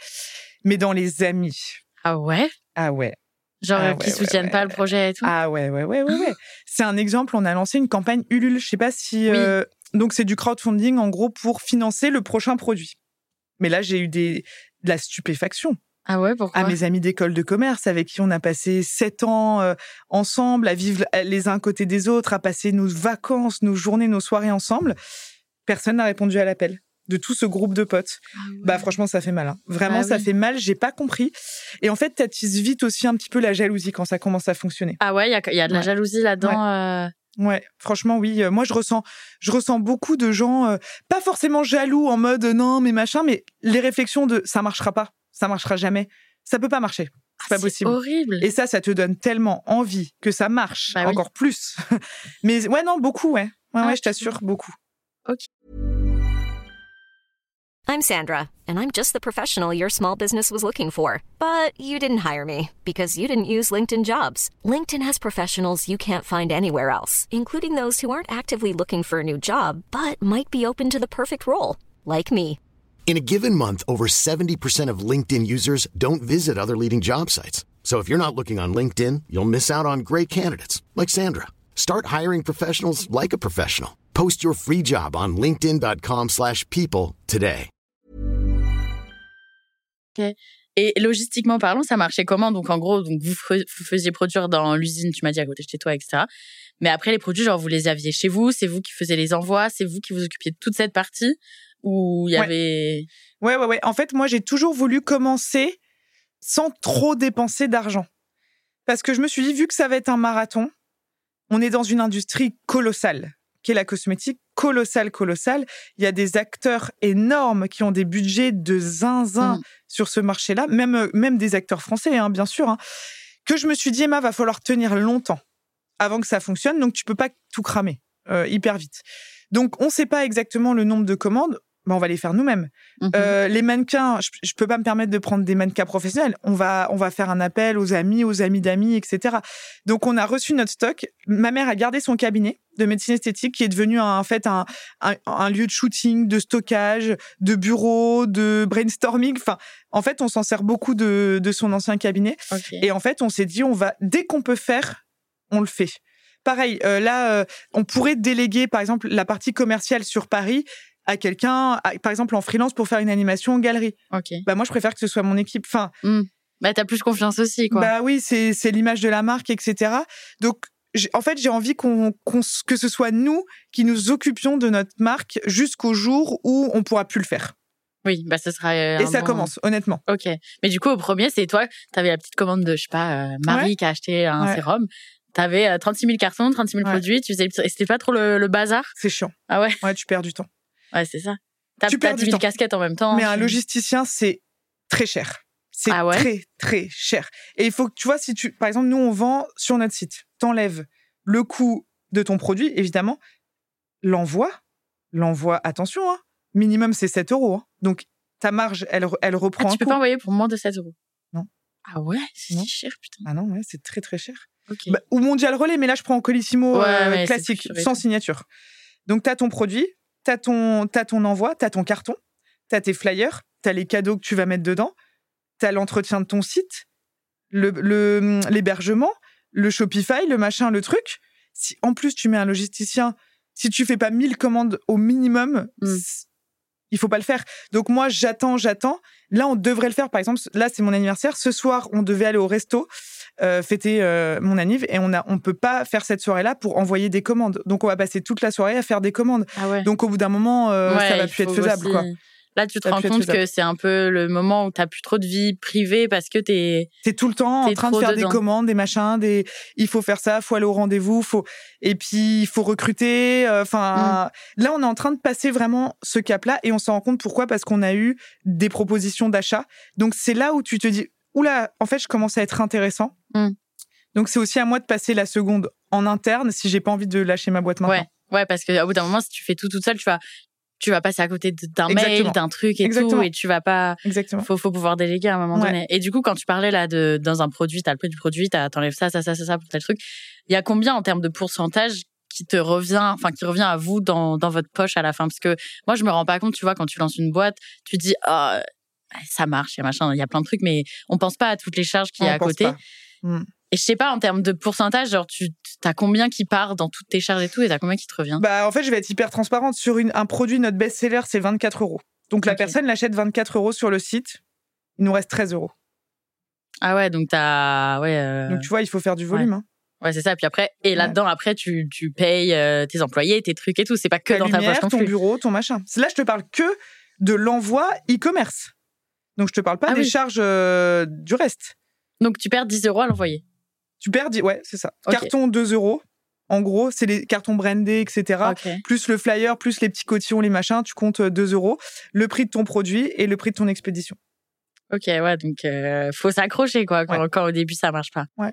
Mais dans les amis. Ah ouais? Ah ouais. Genre, Ah euh, qui ouais, soutiennent ouais. pas le projet et tout? Ah ouais, ouais, ouais, ouais, ouais. C'est un exemple. On a lancé une campagne Ulule. Je sais pas si. Oui. euh, donc, c'est du crowdfunding, en gros, pour financer le prochain produit. Mais là, j'ai eu des, de la stupéfaction. Ah ouais, pourquoi? À mes amis d'école de commerce avec qui on a passé sept ans euh, ensemble, à vivre les uns à côté des autres, à passer nos vacances, nos journées, nos soirées ensemble. Personne n'a répondu à l'appel de tout ce groupe de potes. Ah ouais. Bah franchement, ça fait mal. hein. Vraiment, Ah ça oui. fait mal. J'ai pas compris. Et en fait, t'attises vite aussi un petit peu la jalousie quand ça commence à fonctionner. Ah ouais, il y y a de la Ouais. jalousie là-dedans. euh, Ouais, franchement, oui. Euh, Moi, je ressens, je ressens beaucoup de gens, euh, pas forcément jaloux en mode euh, non, mais machin, mais les réflexions de ça marchera pas, ça marchera jamais, ça peut pas marcher, c'est pas ah, possible. horrible. Et ça, ça te donne tellement envie que ça marche Bah oui. encore plus. Mais ouais, non, beaucoup, ouais. Ouais, Ah, ouais, je t'assure, beaucoup. I'm Sandra, and I'm just the professional your small business was looking for. But you didn't hire me because you didn't use LinkedIn jobs. LinkedIn has professionals you can't find anywhere else, including those who aren't actively looking for a new job but might be open to the perfect role, like me. In a given month, over 70% of LinkedIn users don't visit other leading job sites. So if you're not looking on LinkedIn, you'll miss out on great candidates like Sandra. Start hiring professionals like a professional. Post your free job on linkedin.com/people today. Et logistiquement parlant, ça marchait comment? Donc en gros, vous, vous faisiez produire dans l'usine, tu m'as dit à côté chez toi, etc. Mais après les produits, genre vous les aviez chez vous, c'est vous qui faisiez les envois, c'est vous qui vous occupiez de toute cette partie? Où il y Ouais. avait. Ouais, ouais, ouais. En fait, moi, j'ai toujours voulu commencer sans trop dépenser d'argent. Parce que je me suis dit, vu que ça va être un marathon, on est dans une industrie colossale, qui est la cosmétique, colossale, colossale. Il y a des acteurs énormes qui ont des budgets de zinzin Mm. sur ce marché-là, même, euh, même des acteurs français, hein, bien sûr. hein, que je me suis dit, Emma, va falloir tenir longtemps avant que ça fonctionne, donc tu peux pas tout cramer euh, hyper vite. Donc, on ne sait pas exactement le nombre de commandes. Ben, on va les faire nous-mêmes. Mhm. Euh, les mannequins, je, je peux pas me permettre de prendre des mannequins professionnels. On va, on va faire un appel aux amis, aux amis d'amis, etc. Donc, on a reçu notre stock. Ma mère a gardé son cabinet de médecine esthétique qui est devenu en fait un, un, un lieu de shooting, de stockage, de bureau, de brainstorming. Enfin, en fait, on s'en sert beaucoup de, de son ancien cabinet. Et en fait, on s'est dit, on va dès qu'on peut faire, on le fait. Pareil, euh, là, euh, on pourrait déléguer, par exemple, la partie commerciale sur Paris à quelqu'un, par exemple en freelance, pour faire une animation en galerie. Ok. Bah moi, je préfère que ce soit mon équipe. Enfin, Bah t'as plus confiance aussi, quoi. bah oui, c'est c'est l'image de la marque, etc. Donc, en fait, j'ai envie qu'on que ce soit nous qui nous occupions de notre marque jusqu'au jour où on pourra plus le faire. Oui, bah ce sera. euh, Et ça bon- commence, honnêtement. Ok. Mais du coup, au premier, c'est toi, t'avais la petite commande de, je sais pas, euh, Marie qui a acheté un Ouais. sérum. T'avais euh, 36 000 cartons, 36 000 Ouais. produits. Tu faisais, et c'était pas trop le, le bazar? C'est chiant. Ah ouais? Ouais, tu perds du temps. Ouais, c'est ça. T'as Tu perds 10 du 000 temps. casquettes en même temps. Mais un logisticien, c'est très cher. C'est Ah ouais? très, très cher. Et il faut que, tu vois, si tu, par exemple, nous, on vend sur notre site, t'enlèves le coût de ton produit, évidemment, l'envoi, l'envoi, attention, hein, minimum, c'est 7 euros. hein. Donc, ta marge, elle, elle reprend Ah, tu peux pas envoyer pour moins de 7 euros? Non. Ah ouais? C'est si cher, putain. Ah non, ouais, c'est très, très cher. Ok. Bah, ou Mondial Relais, mais là, je prends en Colissimo Ouais, euh, classique, sans signature. Donc, tu as ton produit, tu as ton, t'as ton envoi, tu as ton carton, tu as tes flyers, tu as les cadeaux que tu vas mettre dedans, tu as l'entretien de ton site, le- le- l'hébergement, le, Shopify, le machin, le truc. Si en plus tu mets un logisticien, si tu fais pas 1000 commandes au minimum, Mm. il faut pas le faire. Donc moi, j'attends, j'attends. Là, on devrait le faire. Par exemple, là, c'est mon anniversaire. Ce soir, on devait aller au resto euh, fêter euh, mon anniv et on a, on peut pas faire cette soirée-là pour envoyer des commandes. Donc, on va passer toute la soirée à faire des commandes. Ah ouais. Donc, au bout d'un moment, euh, Ouais, ça va plus être faisable, aussi- quoi. Là, tu te rends compte que c'est un peu le moment où t'as plus trop de vie privée parce que t'es. T'es tout le temps en train de faire dedans. des commandes, des machins, des. Il faut faire ça, faut aller au rendez-vous, faut. Et puis il faut recruter. Enfin, Mm. là, on est en train de passer vraiment ce cap-là et on s'en rend compte pourquoi? Parce qu'on a eu des propositions d'achat. Donc c'est là où tu te dis, oula, en fait, je commence à être intéressant. Mm. Donc c'est aussi à moi de passer la seconde en interne si j'ai pas envie de lâcher ma boîte maintenant. Ouais. Ouais, parce qu'au bout d'un moment, si tu fais tout toute seule, tu vas, tu vas passer à côté d'un mail, d'un truc et Exactement. tout, et tu vas pas. Exactement. Faut, faut pouvoir déléguer à un moment Ouais. donné. Et du coup, quand tu parlais là de dans un produit, t'as le prix du produit, t'enlèves ça, ça, ça, ça, ça pour tel truc. Il y a combien en termes de pourcentage qui te revient, enfin qui revient à vous dans dans votre poche à la fin? Parce que moi, je me rends pas compte. Tu vois, quand tu lances une boîte, tu dis ah ça marche, il y a machin, il y a plein de trucs, mais on pense pas à toutes les charges qu'il y On a à côté. pas. Mm. Et je sais pas en termes de pourcentage, genre tu t'as combien qui part dans toutes tes charges et tout, et t'as combien qui te revient? Bah, en fait, je vais être hyper transparente. Sur une, un produit, notre best-seller, c'est 24 euros. Donc, la personne l'achète 24 euros sur le site. Il nous reste 13 euros. Ah ouais, donc t'as ouais. euh, Donc, tu vois, il faut faire du volume. hein. Ouais, c'est ça. Puis après, et là-dedans, après, tu, tu payes euh, tes employés, tes trucs et tout. C'est pas que ta dans ta poche non ton plus. bureau, ton machin. Là, je te parle que de l'envoi e-commerce. Donc, je te parle pas Ah des oui. charges euh, du reste. Donc, tu perds 10 euros à l'envoyer. Tu perds, dix- ouais, c'est ça. Carton 2 euros. En gros, c'est les cartons brandés, etc. Plus le flyer, plus les petits cotillons, les machins, tu comptes euh, 2 euros. Le prix de ton produit et le prix de ton expédition. Ok, ouais. Donc, euh, faut s'accrocher, quoi, quand, Ouais. quand au début, ça marche pas. Ouais.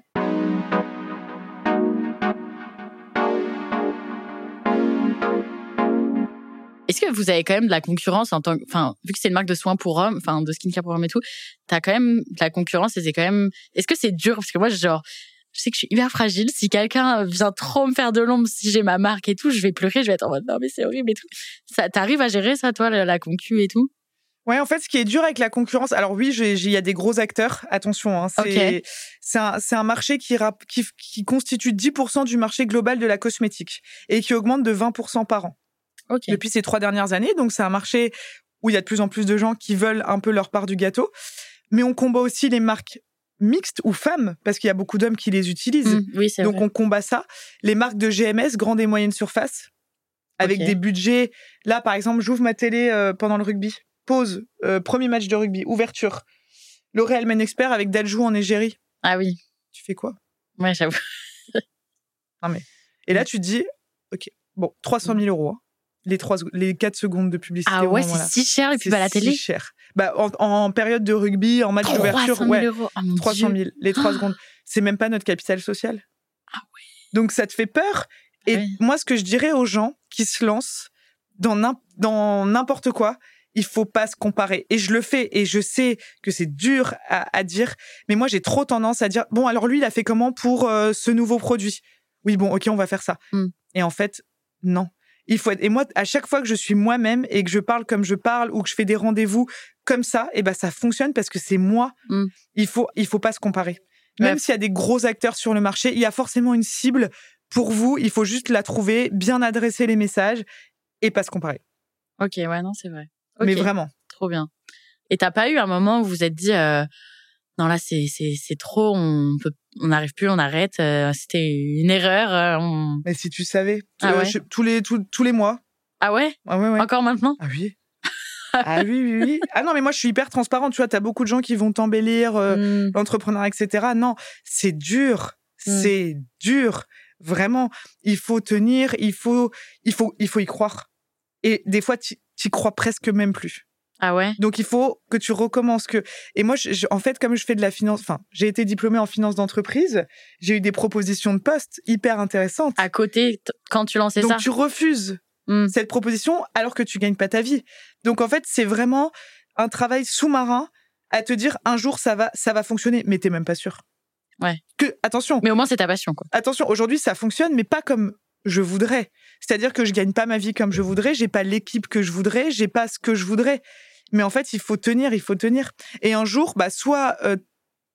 Est-ce que vous avez quand même de la concurrence en tant que, enfin, vu que c'est une marque de soins pour hommes, enfin, de skincare pour hommes et tout, t'as quand même de la concurrence et c'est quand même, est-ce que c'est dur? Parce que moi, genre, je sais que je suis hyper fragile. Si quelqu'un vient trop me faire de l'ombre, si j'ai ma marque et tout, je vais pleurer, je vais être en mode, non, mais c'est horrible et tout. Ça, t'arrives à gérer ça, toi, la, la concu et tout? Ouais, en fait, ce qui est dur avec la concurrence, alors oui, il y a des gros acteurs, attention, hein, c'est Ok. c'est un, un marché qui, rap- qui, qui constitue 10% du marché global de la cosmétique et qui augmente de 20% par an. Depuis ces trois dernières années. Donc, c'est un marché où il y a de plus en plus de gens qui veulent un peu leur part du gâteau. Mais on combat aussi les marques mixtes ou femmes, parce qu'il y a beaucoup d'hommes qui les utilisent. Mm, oui, Donc, vrai. on combat ça. Les marques de GMS, grande et moyenne surface, avec des budgets. Là, par exemple, j'ouvre ma télé euh, pendant le rugby. Pause. euh, premier match de rugby. Ouverture. L'Oréal Men Expert avec Daljou en égérie. Ah oui. Tu fais quoi? Ouais, j'avoue. Et Mm. là, tu te dis, OK, bon, 300 000 euros. hein. Les, trois, les 4 secondes de publicité. Ah ouais, c'est si cher et puis C'est bah la si télé. cher. Bah, en, en période de rugby, en match 300 d'ouverture, 000 ouais, euros. Ah mon 300 Dieu. 000. Les 3 Ah. secondes. C'est même pas notre capital social. Ah Donc ça te fait peur. Et Ouais. moi, ce que je dirais aux gens qui se lancent dans n'im- dans n'importe quoi, il faut pas se comparer. Et je le fais. Et je sais que c'est dur à, à dire. Mais moi, j'ai trop tendance à dire, bon, alors lui, il a fait comment pour euh, ce nouveau produit? Oui, bon, ok, on va faire ça. Hmm. Et en fait, non. Il faut être... Et moi, à chaque fois que je suis moi-même et que je parle comme je parle ou que je fais des rendez-vous comme ça, et ben ça fonctionne parce que c'est moi. Mm. Il faut, il faut pas se comparer. Même s'il y a des gros acteurs sur le marché, il y a forcément une cible pour vous. Il faut juste la trouver, bien adresser les messages et pas se comparer. Ok, ouais, non, c'est vrai. Mais vraiment. Trop bien. Et t'as pas eu un moment où vous vous êtes dit, euh, non là c'est c'est c'est trop, on peut, on n'arrive plus, on arrête. euh, C'était une erreur. euh, on- Mais si tu savais, Ah euh, ouais je- tous les tous, tous les mois. Ah ouais, Ah ouais, ouais. Encore maintenant? Ah oui. ah oui, oui, oui. Ah non, mais moi je suis hyper transparente. Tu vois, t'as beaucoup de gens qui vont t'embellir. euh, Hmm. l'entrepreneuriat, etc. Non, c'est dur. Mm. C'est dur. Vraiment. Il faut tenir, il faut, il faut, il faut y croire. Et des fois, tu y crois presque même plus. Ah ouais? Donc il faut que tu recommences que. Et moi, je- je- en fait, comme je fais de la finance, enfin, j'ai été diplômée en finance d'entreprise, j'ai eu des propositions de poste hyper intéressantes. À côté, quand tu lançais Donc ça? tu refuses Hmm. cette proposition alors que tu gagnes pas ta vie. Donc en fait, c'est vraiment un travail sous-marin à te dire un jour ça va, ça va fonctionner, mais t'es même pas sûr. Ouais. Que attention, Mais au moins, c'est ta passion, quoi. attention, aujourd'hui ça fonctionne, mais pas comme je voudrais. C'est-à-dire que je gagne pas ma vie comme je voudrais, j'ai pas l'équipe que je voudrais, j'ai pas ce que je voudrais. Mais en fait, il faut tenir, il faut tenir. Et un jour, bah soit euh,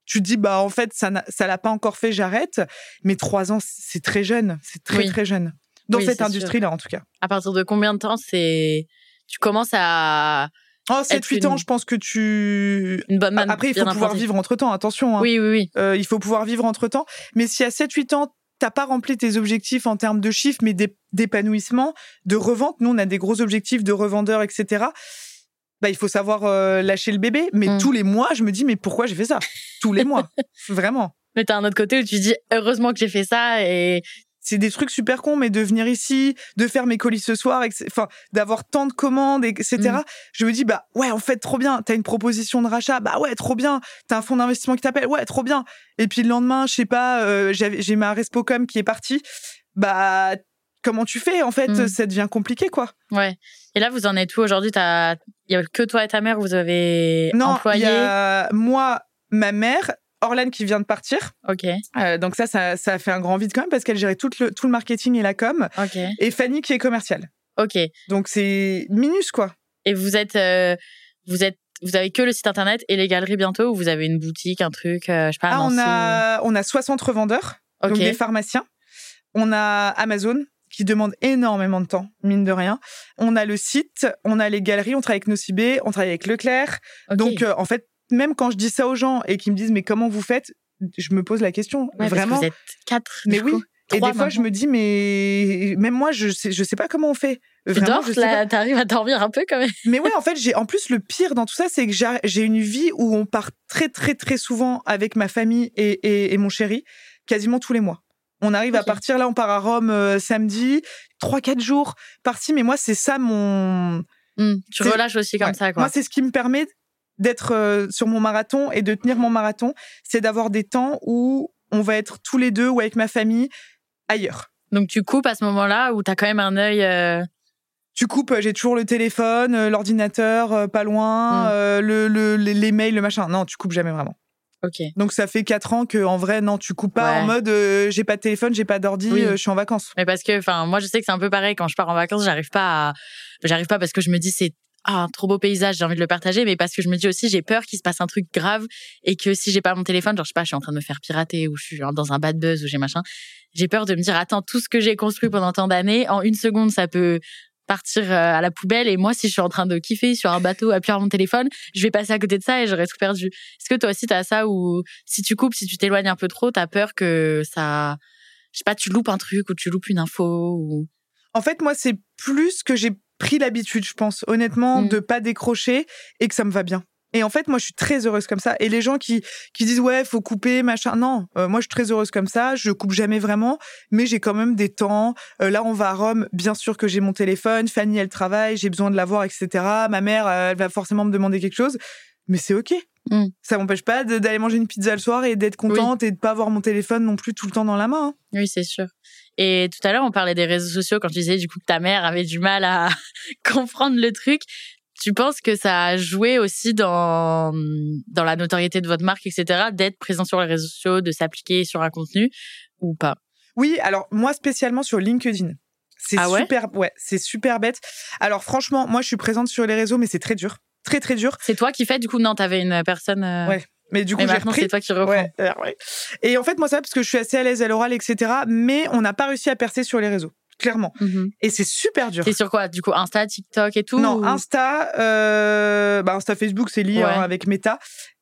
tu dis bah en fait ça ça l'a pas encore fait, j'arrête. Mais trois ans, c'est très jeune, c'est très Oui. très jeune dans Oui, cette industrie-là en tout cas. À partir de combien de temps c'est. Tu commences à. Oh, Être 7-8 ans, une- je pense que tu. Une bonne. Après, il faut pouvoir vivre entre temps, attention. hein. Oui, oui, oui. Euh, il faut pouvoir vivre entre temps. Mais si à 7-8 ans, t'as pas rempli tes objectifs en termes de chiffres, mais d'é- d'épanouissement, de revente, nous, on a des gros objectifs de revendeurs, etc. Bah, il faut savoir euh, lâcher le bébé. Mais Mm. tous les mois, je me dis, mais pourquoi j'ai fait ça? Tous les mois. Vraiment. Mais t'as un autre côté où tu dis heureusement que j'ai fait ça et C'est des trucs super cons, mais de venir ici, de faire mes colis ce soir, enfin, d'avoir tant de commandes, etc. Mm. Je me dis, bah ouais, en fait, trop bien. T'as une proposition de rachat, bah ouais, trop bien. T'as un fonds d'investissement qui t'appelle, ouais, trop bien. Et puis le lendemain, je sais pas, euh, j'ai ma Respocom qui est partie. Bah, comment tu fais En fait, Mm. ça devient compliqué, quoi. ouais. Et là, vous en êtes où aujourd'hui? T'as- Il y a que toi et ta mère, vous avez Non, il employé. y a moi, ma mère, Orlane qui vient de partir. Ok, Euh, donc ça, ça, ça a fait un grand vide quand même parce qu'elle gérait tout le, tout le marketing et la com. ok, Et Fanny qui est commerciale. ok. Donc c'est minus, quoi. Et vous êtes, euh, vous êtes, vous avez que le site internet et les galeries bientôt ou vous avez une boutique, un truc, euh, je sais pas. Ah, on a, on a 60 revendeurs, ou- Ok. donc des pharmaciens. On a Amazon qui demande énormément de temps, mine de rien. On a le site, on a les galeries, on travaille avec Nocibé, on travaille avec Leclerc. Donc euh, en fait, même quand je dis ça aux gens et qu'ils me disent mais comment vous faites, je me pose la question. Ouais, parce que vraiment. vous êtes quatre. Mais oui. coup. Et Trois des fois, je me dis mais même moi, je sais, je sais pas comment on fait. Tu Vraiment, dors sais pas. là, t'arrives à dormir un peu quand même. Mais ouais, en fait, j'ai en plus le pire dans tout ça, c'est que j'ai j'ai une vie où on part très très très souvent avec ma famille et, et, et mon chéri, quasiment tous les mois. On arrive à partir là, on part à Rome euh, samedi, trois quatre jours parti. Mais moi, c'est ça mon. Hmm, Tu relâches aussi comme Ouais. ça, quoi. Moi, c'est ce qui me permet d'être euh, sur mon marathon et de tenir mon marathon, c'est d'avoir des temps où on va être tous les deux ou avec ma famille ailleurs. Donc tu coupes à ce moment-là où t'as quand même un œil. euh, Tu coupes, j'ai toujours le téléphone, l'ordinateur, pas loin, Mm. euh, le, le- les mails, le machin. Non, tu coupes jamais vraiment. Ok. Donc ça fait quatre ans que en vrai, non, tu coupes pas Ouais. en mode euh, j'ai pas de téléphone, j'ai pas d'ordi, Oui. euh, je suis en vacances. Mais parce que, enfin, moi, je sais que c'est un peu pareil. Quand je pars en vacances, j'arrive pas à, j'arrive pas parce que je me dis c'est ah, un trop beau paysage, j'ai envie de le partager, mais parce que je me dis aussi j'ai peur qu'il se passe un truc grave et que si j'ai pas mon téléphone, genre je sais pas, je suis en train de me faire pirater ou je suis dans un bad buzz ou j'ai machin, j'ai peur de me dire attends tout ce que j'ai construit pendant tant d'années en une seconde ça peut partir euh, à la poubelle et moi si je suis en train de kiffer sur un bateau appuyer sur mon téléphone je vais passer à côté de ça et j'aurais tout perdu est-ce que toi aussi t'as ça ou si tu coupes si tu t'éloignes un peu trop t'as peur que ça je sais pas tu loupes un truc ou tu loupes une info ou En fait, moi, c'est plus que j'ai pris l'habitude, je pense, honnêtement, Mm. de pas décrocher et que ça me va bien. Et en fait, moi, je suis très heureuse comme ça. Et les gens qui, qui disent, ouais, faut couper, machin. Non, euh, moi, je suis très heureuse comme ça. Je coupe jamais vraiment, mais j'ai quand même des temps. Euh, là, on va à Rome. Bien sûr que j'ai mon téléphone. Fanny, elle travaille. J'ai besoin de la voir, etc. Ma mère, euh, elle va forcément me demander quelque chose. Mais c'est OK. Mm. Ça m'empêche pas d'aller manger une pizza le soir et d'être contente et de pas avoir mon téléphone non plus tout le temps dans la main. hein. Oui, c'est sûr. Et tout à l'heure, on parlait des réseaux sociaux quand tu disais du coup que ta mère avait du mal à comprendre le truc. Tu penses que ça a joué aussi dans, dans la notoriété de votre marque, etc., d'être présent sur les réseaux sociaux, de s'appliquer sur un contenu ou pas? Oui, alors moi spécialement sur LinkedIn. C'est Ah ouais? super, ouais, c'est super bête. Alors franchement, moi je suis présente sur les réseaux, mais c'est très dur, très très dur. C'est toi qui fais du coup? Non, t'avais une personne. euh, Ouais, Mais du coup, j'ai repris. c'est toi qui reprends. Ouais, euh, ouais. Et en fait, moi ça, parce que je suis assez à l'aise à l'oral, etc. Mais on n'a pas réussi à percer sur les réseaux, clairement. Mhm. Et c'est super dur. T'es sur quoi? Du coup, Insta, TikTok et tout Non, ou- Insta, euh, bah Insta, Facebook, c'est lié Ouais. hein, avec Meta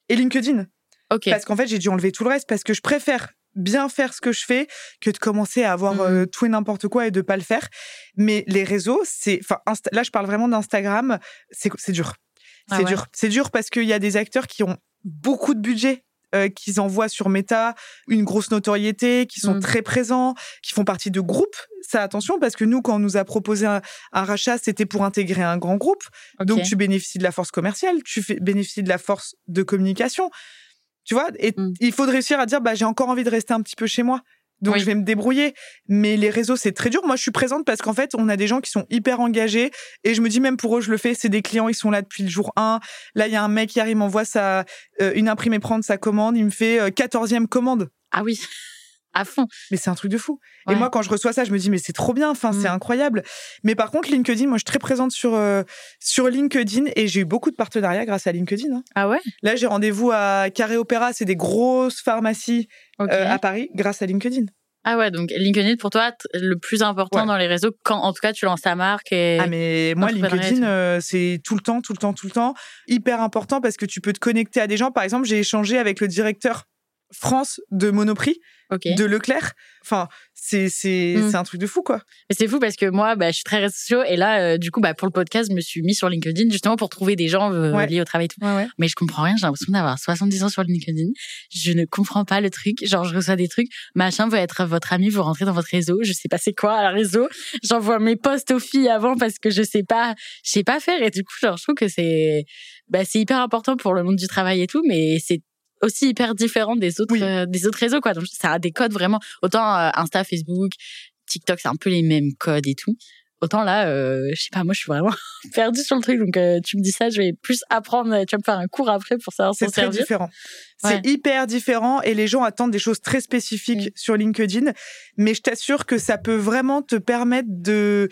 et LinkedIn. Ok. Parce qu'en fait, j'ai dû enlever tout le reste parce que je préfère bien faire ce que je fais que de commencer à avoir Mhm. euh, tout et n'importe quoi et de pas le faire. Mais les réseaux, c'est, enfin, là, je parle vraiment d'Instagram. C'est, c'est dur. Ah C'est ouais. dur. C'est dur parce qu'il y a des acteurs qui ont beaucoup de budget euh, qu'ils envoient sur Meta une grosse notoriété, qui sont Mm. très présents, qui font partie de groupes. Ça, attention, parce que nous, quand on nous a proposé un, un rachat, c'était pour intégrer un grand groupe. Donc, tu bénéficies de la force commerciale, tu fais, bénéficies de la force de communication. Tu vois, et Mm. il faut réussir à dire, bah, j'ai encore envie de rester un petit peu chez moi. Donc, Oui. je vais me débrouiller. Mais les réseaux, c'est très dur. Moi, je suis présente parce qu'en fait, on a des gens qui sont hyper engagés. Et je me dis, même pour eux, je le fais. C'est des clients, ils sont là depuis le jour 1. Là, il y a un mec qui arrive, il m'envoie sa, euh, une imprimée prendre sa commande. Il me fait euh, 14e commande. Ah oui, à fond. Mais c'est un truc de fou. Ouais. Et moi, quand je reçois ça, je me dis, mais c'est trop bien. Enfin, Mm. c'est incroyable. Mais par contre, LinkedIn, moi, je suis très présente sur, euh, sur LinkedIn et j'ai eu beaucoup de partenariats grâce à LinkedIn. hein. Ah ouais? Là, j'ai rendez-vous à Carré Opéra. C'est des grosses pharmacies euh, à Paris grâce à LinkedIn. Ah ouais, donc LinkedIn pour toi, le plus important Ouais. dans les réseaux, quand en tout cas tu lances ta marque et. Ah mais moi LinkedIn euh, c'est tout le temps tout le temps tout le temps hyper important parce que tu peux te connecter à des gens par exemple j'ai échangé avec le directeur France de Monoprix de Leclerc enfin c'est c'est Mm. c'est un truc de fou quoi Mais c'est fou parce que moi, bah, je suis très réseaux sociaux et là, euh, du coup, bah, pour le podcast, je me suis mis sur LinkedIn justement pour trouver des gens euh, Ouais. liés au travail et tout. ouais ouais Mais je comprends rien, j'ai l'impression d'avoir 70 ans sur LinkedIn. Je ne comprends pas le truc. Genre, je reçois des trucs, machin veut être votre ami, vous rentrez dans votre réseau. Je sais pas c'est quoi un réseau. J'envoie mes posts aux filles avant parce que je sais pas, je sais pas faire. Et du coup, genre, je trouve que c'est, bah, c'est hyper important pour le monde du travail et tout, mais c'est aussi hyper différent des autres, Oui. euh, des autres réseaux, quoi. Donc, ça a des codes vraiment. Autant euh, Insta, Facebook, TikTok, c'est un peu les mêmes codes et tout. Autant là, euh, je sais pas, moi, je suis vraiment perdue sur le truc. Donc, euh, tu me dis ça, je vais plus apprendre. Tu vas me faire un cours après pour savoir c'est très différent Ouais. c'est hyper différent et les gens attendent des choses très spécifiques Mm. sur LinkedIn mais je t'assure que ça peut vraiment te permettre de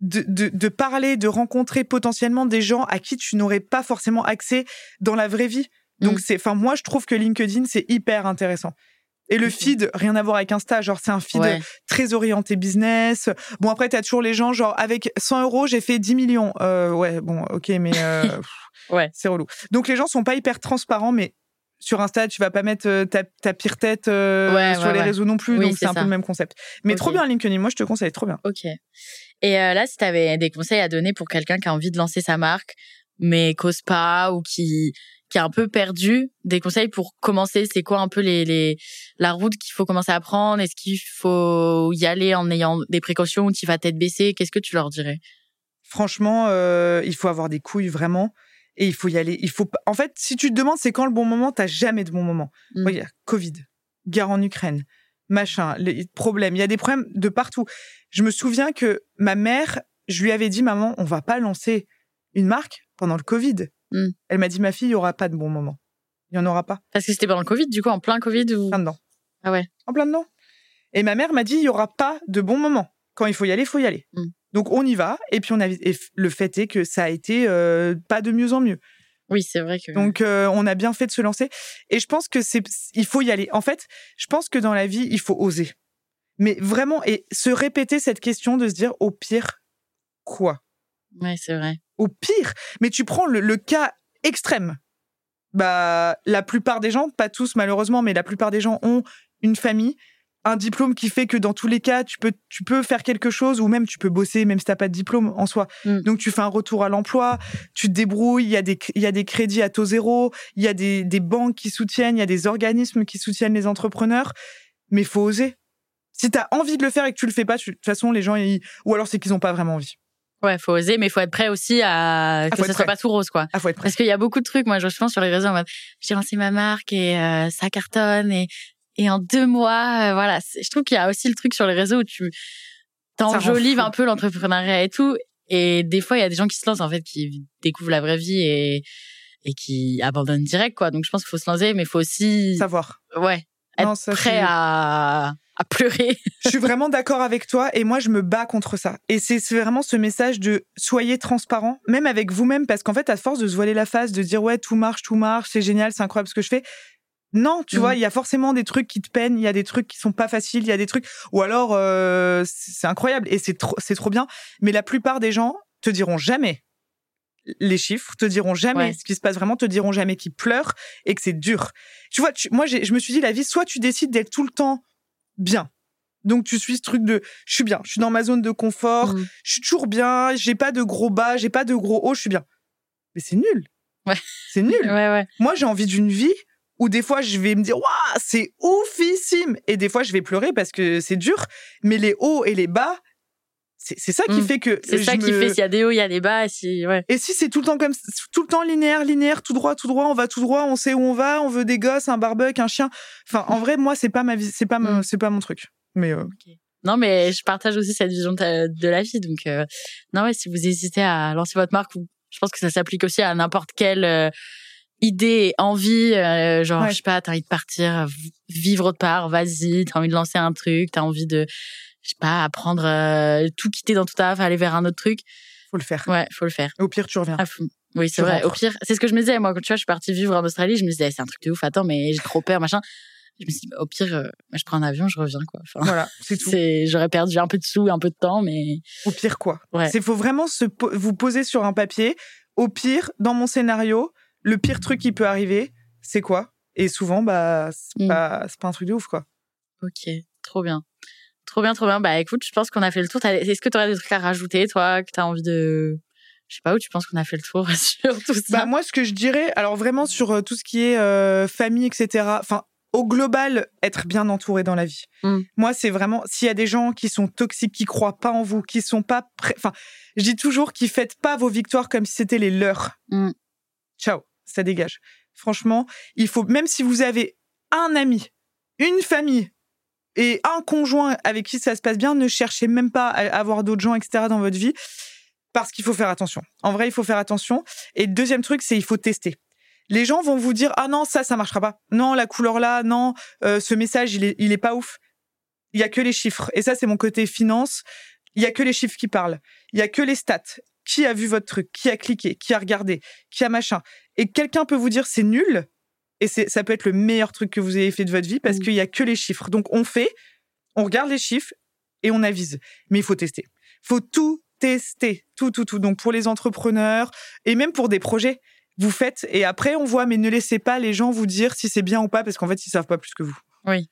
de, de, de parler, de rencontrer potentiellement des gens à qui tu n'aurais pas forcément accès dans la vraie vie. Donc Mm. c'est, enfin moi je trouve que LinkedIn c'est hyper intéressant. Et le feed, rien à voir avec Insta, genre c'est un feed Ouais. très orienté business. Bon après t'as toujours les gens genre avec 100 euros j'ai fait 10 millions. Euh, ouais bon ok mais euh, Ouais. c'est relou. Donc les gens sont pas hyper transparents mais sur Insta, tu vas pas mettre euh, ta, ta pire tête euh, Ouais, sur ouais, les réseaux non plus, Oui, donc c'est un ça. peu le même concept. Mais trop bien LinkedIn, moi je te conseille, trop bien. Ok. Et euh, là, si tu avais des conseils à donner pour quelqu'un qui a envie de lancer sa marque, mais qu'ose pas ou qui qui est un peu perdu, des conseils pour commencer, c'est quoi un peu les, les la route qu'il faut commencer à prendre? Est-ce qu'il faut y aller en ayant des précautions ou tu vas tête baissée? Qu'est-ce que tu leur dirais? Franchement, euh, il faut avoir des couilles vraiment. Et il faut y aller. Il faut En fait, si tu te demandes c'est quand le bon moment, t'as jamais de bon moment. Mm. Regarde, Covid, guerre en Ukraine, machin, les problèmes. Il y a des problèmes de partout. Je me souviens que ma mère, je lui avais dit, maman, on va pas lancer une marque pendant le Covid. Mm. Elle m'a dit, ma fille, il y aura pas de bon moment. Il y en aura pas. Parce que c'était pendant le Covid, du coup, en plein Covid ou? Plein dedans. Ah ouais. En plein dedans. Et ma mère m'a dit, il y aura pas de bon moment. Quand il faut y aller, il faut y aller. Mm. Donc on y va. Et puis on a, et le fait est que ça a été euh, pas de mieux en mieux. Oui, c'est vrai que. Donc euh, on a bien fait de se lancer. Et je pense que c'est, il faut y aller. En fait, je pense que dans la vie, il faut oser. Mais vraiment, et se répéter cette question de se dire, au pire, quoi? Ouais, c'est vrai. Au pire. Mais tu prends le, le cas extrême. Bah, la plupart des gens, pas tous malheureusement, mais la plupart des gens ont une famille, un diplôme qui fait que dans tous les cas, tu peux, tu peux faire quelque chose ou même tu peux bosser, même si t'as pas de diplôme en soi. Mm. Donc tu fais un retour à l'emploi, tu te débrouilles, il y a des, y a des crédits à taux zéro, il y a des, des banques qui soutiennent, il y a des organismes qui soutiennent les entrepreneurs, mais faut oser. Si t'as envie de le faire et que tu le fais pas, de toute façon, les gens, ils- ou alors c'est qu'ils ont pas vraiment envie. Ouais, faut oser, mais faut être prêt aussi à que faut ça être soit pas tout rose, quoi. Ah, faut être prêt. Parce qu'il y a beaucoup de trucs, moi, je pense sur les réseaux en mode, j'ai lancé ma marque et euh, ça cartonne et, et en deux mois, euh, voilà. Je trouve qu'il y a aussi le truc sur les réseaux où tu t'enjolives un peu l'entrepreneuriat et tout. Et des fois, il y a des gens qui se lancent, en fait, qui découvrent la vraie vie et, et qui abandonnent direct, quoi. Donc, je pense qu'il faut se lancer, mais faut aussi, Savoir. ouais, être Non, ça, prêt à, à pleurer. Je suis vraiment d'accord avec toi et moi je me bats contre ça. Et c'est vraiment ce message de soyez transparent, même avec vous-même, parce qu'en fait, à force de se voiler la face, de dire ouais, tout marche, tout marche, c'est génial, c'est incroyable ce que je fais. Non, tu Mhm. vois, il y a forcément des trucs qui te peinent, il y a des trucs qui sont pas faciles, il y a des trucs, ou alors euh, c'est incroyable et c'est trop, c'est trop bien. Mais la plupart des gens te diront jamais les chiffres, te diront jamais Ouais. ce qui se passe vraiment, te diront jamais qu'ils pleurent et que c'est dur. Tu vois, tu- moi je me suis dit la vie, soit tu décides d'être tout le temps bien. Donc tu suis ce truc de je suis bien, je suis dans ma zone de confort, Mm. je suis toujours bien, j'ai pas de gros bas, j'ai pas de gros hauts, je suis bien. Mais c'est nul. Ouais. C'est nul. Ouais, ouais. Moi j'ai envie d'une vie Ou des fois, je vais me dire, waouh, c'est oufissime. Et des fois, je vais pleurer parce que c'est dur. Mais les hauts et les bas, c'est ça qui Mm. fait que. C'est ça qui fait s'il y a des hauts, il y a des bas. Si, ouais. Et si c'est tout le temps comme tout le temps linéaire, linéaire, tout droit, tout droit, on va tout droit, on sait où on va, on veut des gosses, un barbecue, un chien. Enfin, en vrai, moi, c'est pas ma vie, c'est pas mon, Mm. c'est pas mon truc. Mais euh, Non, mais je partage aussi cette vision de, la vie. Donc, euh, non, ouais, si vous hésitez à lancer votre marque, je pense que ça s'applique aussi à n'importe quelle euh, idée, envie. euh, genre, Ouais. je sais pas, t'as envie de partir, vivre autre part, vas-y. T'as envie de lancer un truc, t'as envie de, je sais pas, apprendre, euh, tout quitter dans tout ta aller vers un autre truc. faut le faire. Ouais, faut le faire. Au pire, tu reviens. À fond. Oui, c'est vrai. rentres. Au pire, c'est ce que je me disais. Moi, quand tu vois, je suis partie vivre en Australie, je me disais, c'est un truc de ouf. Attends, mais j'ai trop peur, machin. Je me suis dit, au pire, euh, je prends un avion, je reviens, quoi. Enfin, Voilà, c'est tout. j'aurais perdu un peu de sous, un peu de temps, mais Au pire, quoi. Ouais. C'est faut vraiment se po- vous poser sur un papier. Au pire, dans mon scénario, le pire truc qui peut arriver, c'est quoi? Et souvent, bah, c'est Mm. pas, c'est pas un truc de ouf, quoi. Ok, trop bien. Trop bien, trop bien. Bah écoute, je pense qu'on a fait le tour. Est-ce que tu aurais des trucs à rajouter, toi, que tu as envie de... Je sais pas où tu penses qu'on a fait le tour sur tout ça? Bah, moi, ce que je dirais, alors vraiment sur euh, tout ce qui est euh, famille, etc. Enfin, au global, être bien entouré dans la vie. Mm. Moi, c'est vraiment s'il y a des gens qui sont toxiques, qui croient pas en vous, qui sont pas prêts. Enfin, je dis toujours qu'ils faites pas vos victoires comme si c'était les leurs. Mm. Ciao, ça dégage. Franchement, il faut même si vous avez un ami, une famille et un conjoint avec qui ça se passe bien, ne cherchez même pas à avoir d'autres gens, etc. dans votre vie. Parce qu'il faut faire attention. En vrai, il faut faire attention. Et deuxième truc, c'est il faut tester. Les gens vont vous dire ah non ça ça marchera pas. Non la couleur là, non euh, ce message il est il est pas ouf. Il y a que les chiffres. Et ça c'est mon côté finance. Il y a que les chiffres qui parlent. Il y a que les stats. Qui a vu votre truc? Qui a cliqué? Qui a regardé? Qui a machin? Et quelqu'un peut vous dire c'est nul. Et c'est ça peut être le meilleur truc que vous ayez fait de votre vie parce qu'il y a que les chiffres. Donc on fait, on regarde les chiffres et on avise. Mais il faut tester. faut tout tester, tout, tout, tout. Donc pour les entrepreneurs et même pour des projets, vous faites et après on voit, mais ne laissez pas les gens vous dire si c'est bien ou pas parce qu'en fait ils savent pas plus que vous. Oui.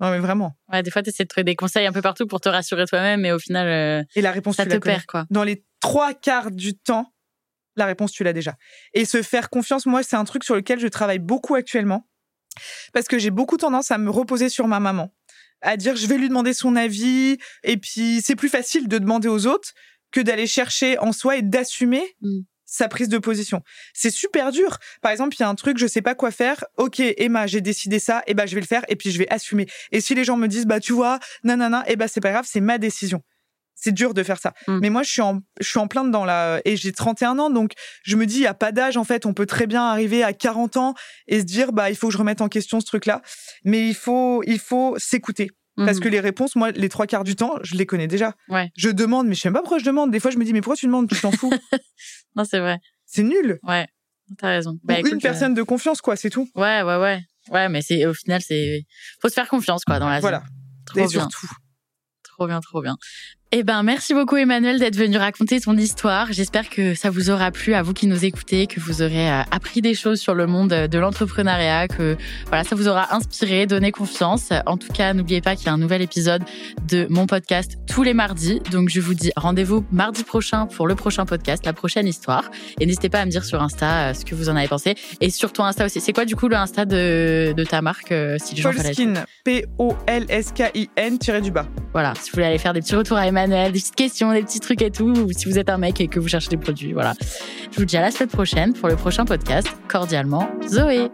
Non mais vraiment. Ouais, des fois, tu essaies de trouver des conseils un peu partout pour te rassurer toi-même, mais au final, euh, Et la réponse ça tu te la perd, quoi. Dans les trois quarts du temps, la réponse tu l'as déjà. Et se faire confiance, moi c'est un truc sur lequel je travaille beaucoup actuellement parce que j'ai beaucoup tendance à me reposer sur ma maman, à dire je vais lui demander son avis et puis c'est plus facile de demander aux autres que d'aller chercher en soi et d'assumer Mm. sa prise de position. C'est super dur. Par exemple, il y a un truc, je sais pas quoi faire. Ok, Emma, j'ai décidé ça, et ben je vais le faire, et puis je vais assumer. Et si les gens me disent, bah tu vois, nanana, et ben c'est pas grave, c'est ma décision. C'est dur de faire ça. Mm. Mais moi, je suis en, je suis en plein dedans là, et j'ai 31 ans, donc je me dis, il y a pas d'âge en fait. On peut très bien arriver à 40 ans et se dire, bah il faut que je remette en question ce truc-là. Mais il faut, il faut s'écouter. Parce Mhm. que les réponses, moi, les trois quarts du temps, je les connais déjà. Ouais. Je demande, mais je sais même pas pourquoi je demande. Des fois, je me dis, mais pourquoi tu demandes? Tu t'en fous Non, c'est vrai. C'est nul. Ouais. T'as raison. Bah, écoute, une personne de confiance, quoi, c'est tout. euh, Ouais, ouais, ouais. Ouais, mais c'est, au final, c'est, faut se faire confiance, quoi, dans la vie. Voilà. Trop Et bien. surtout. Trop bien, trop bien. Eh ben, merci beaucoup Emmanuel d'être venu raconter ton histoire. J'espère que ça vous aura plu à vous qui nous écoutez, que vous aurez euh, appris des choses sur le monde de l'entrepreneuriat, que voilà, ça vous aura inspiré, donné confiance. En tout cas, n'oubliez pas qu'il y a un nouvel épisode de mon podcast tous les mardis. Donc, je vous dis rendez-vous mardi prochain pour le prochain podcast, la prochaine histoire. Et n'hésitez pas à me dire sur Insta euh, ce que vous en avez pensé. Et sur ton Insta aussi. C'est quoi du coup le Insta de, de ta marque euh, si les gens Polskin, P-O-L-S-K-I-N, tiré du bas. voilà, si vous voulez aller faire des petits retours à Emmanuel, des petites questions, des petits trucs et tout, ou si vous êtes un mec et que vous cherchez des produits, voilà. Je vous dis à la semaine prochaine pour le prochain podcast. Cordialement, Zoé.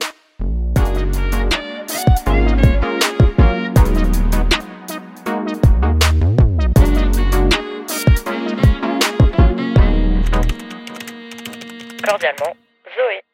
Cordialement, Zoé.